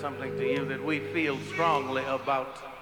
something to you that we feel strongly about.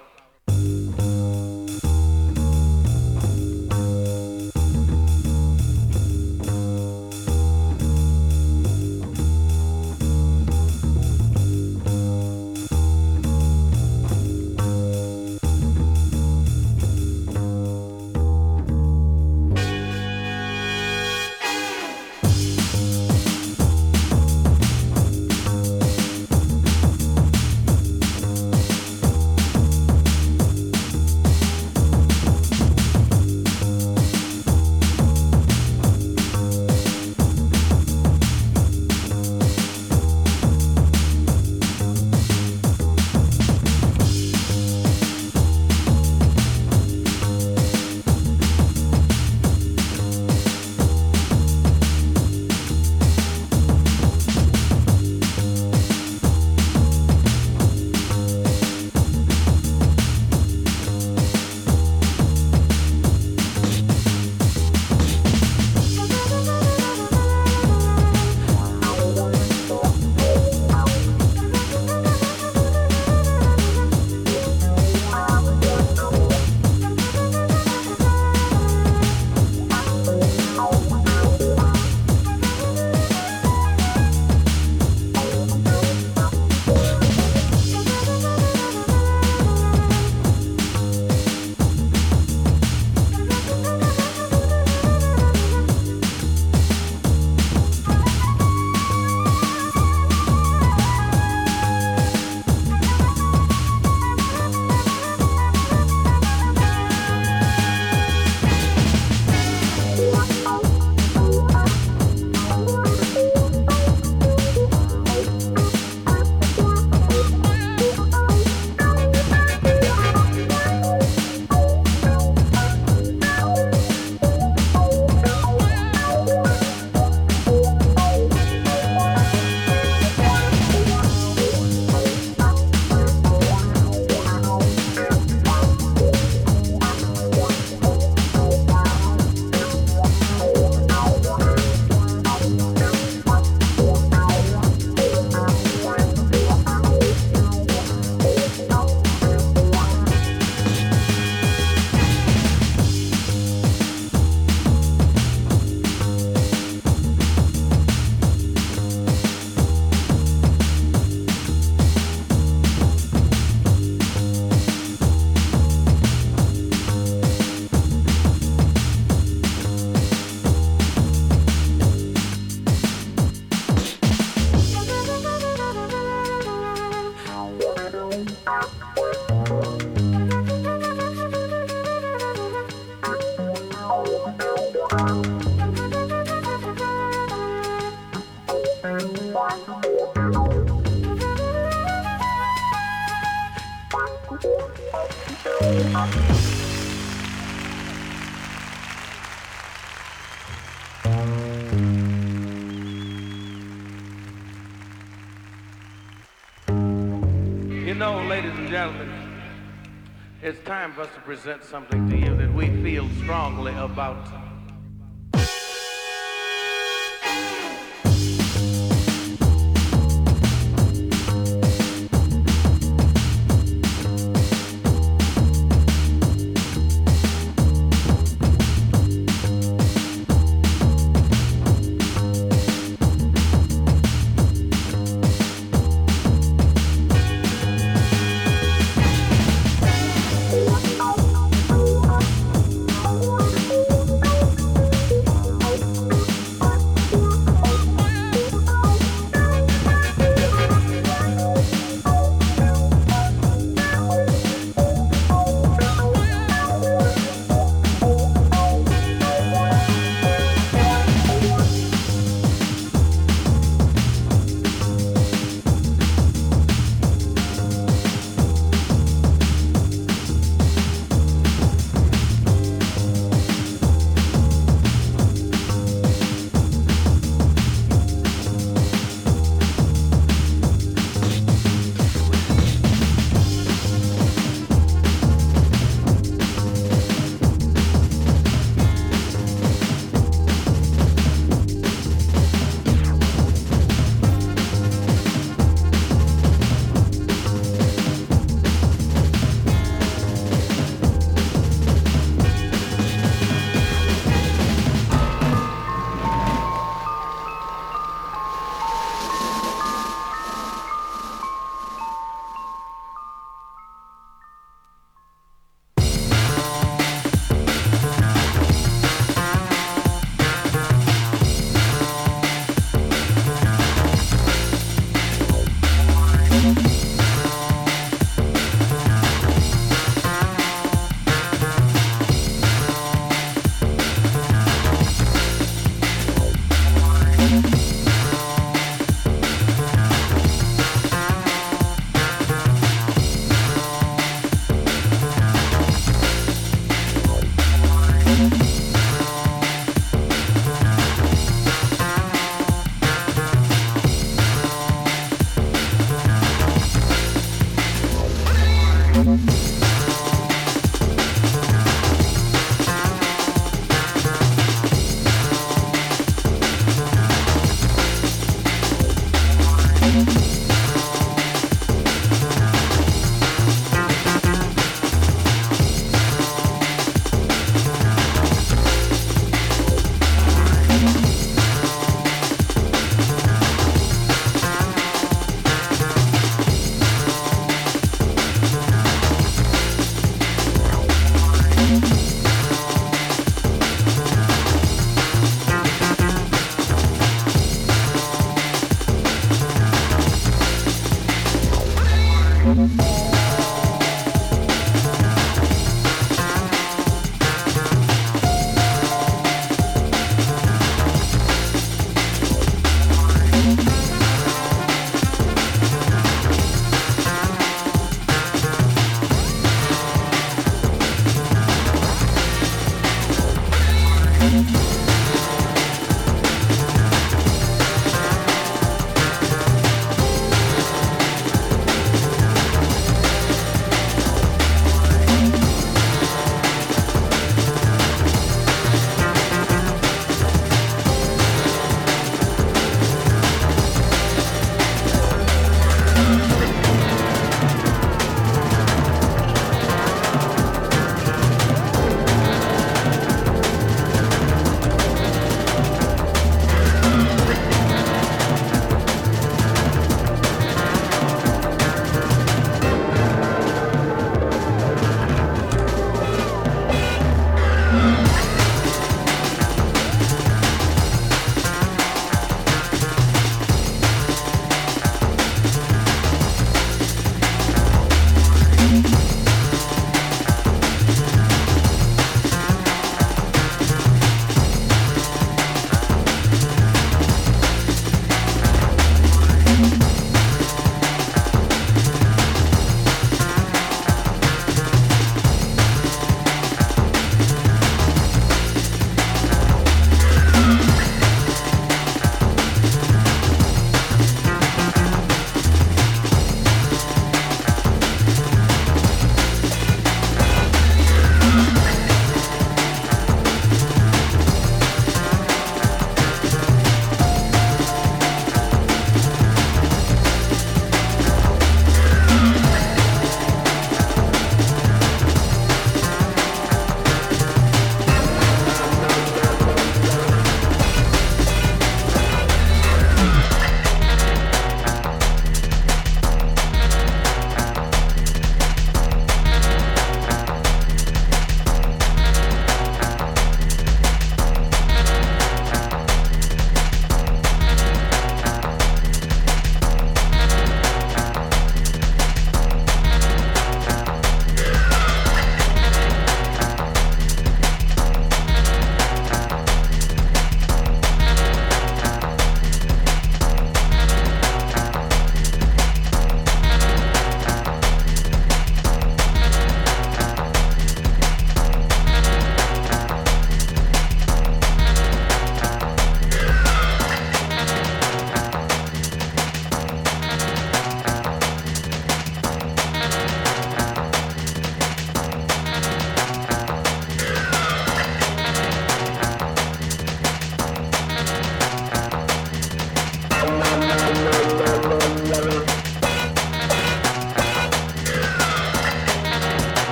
Present something to you that we feel strongly about.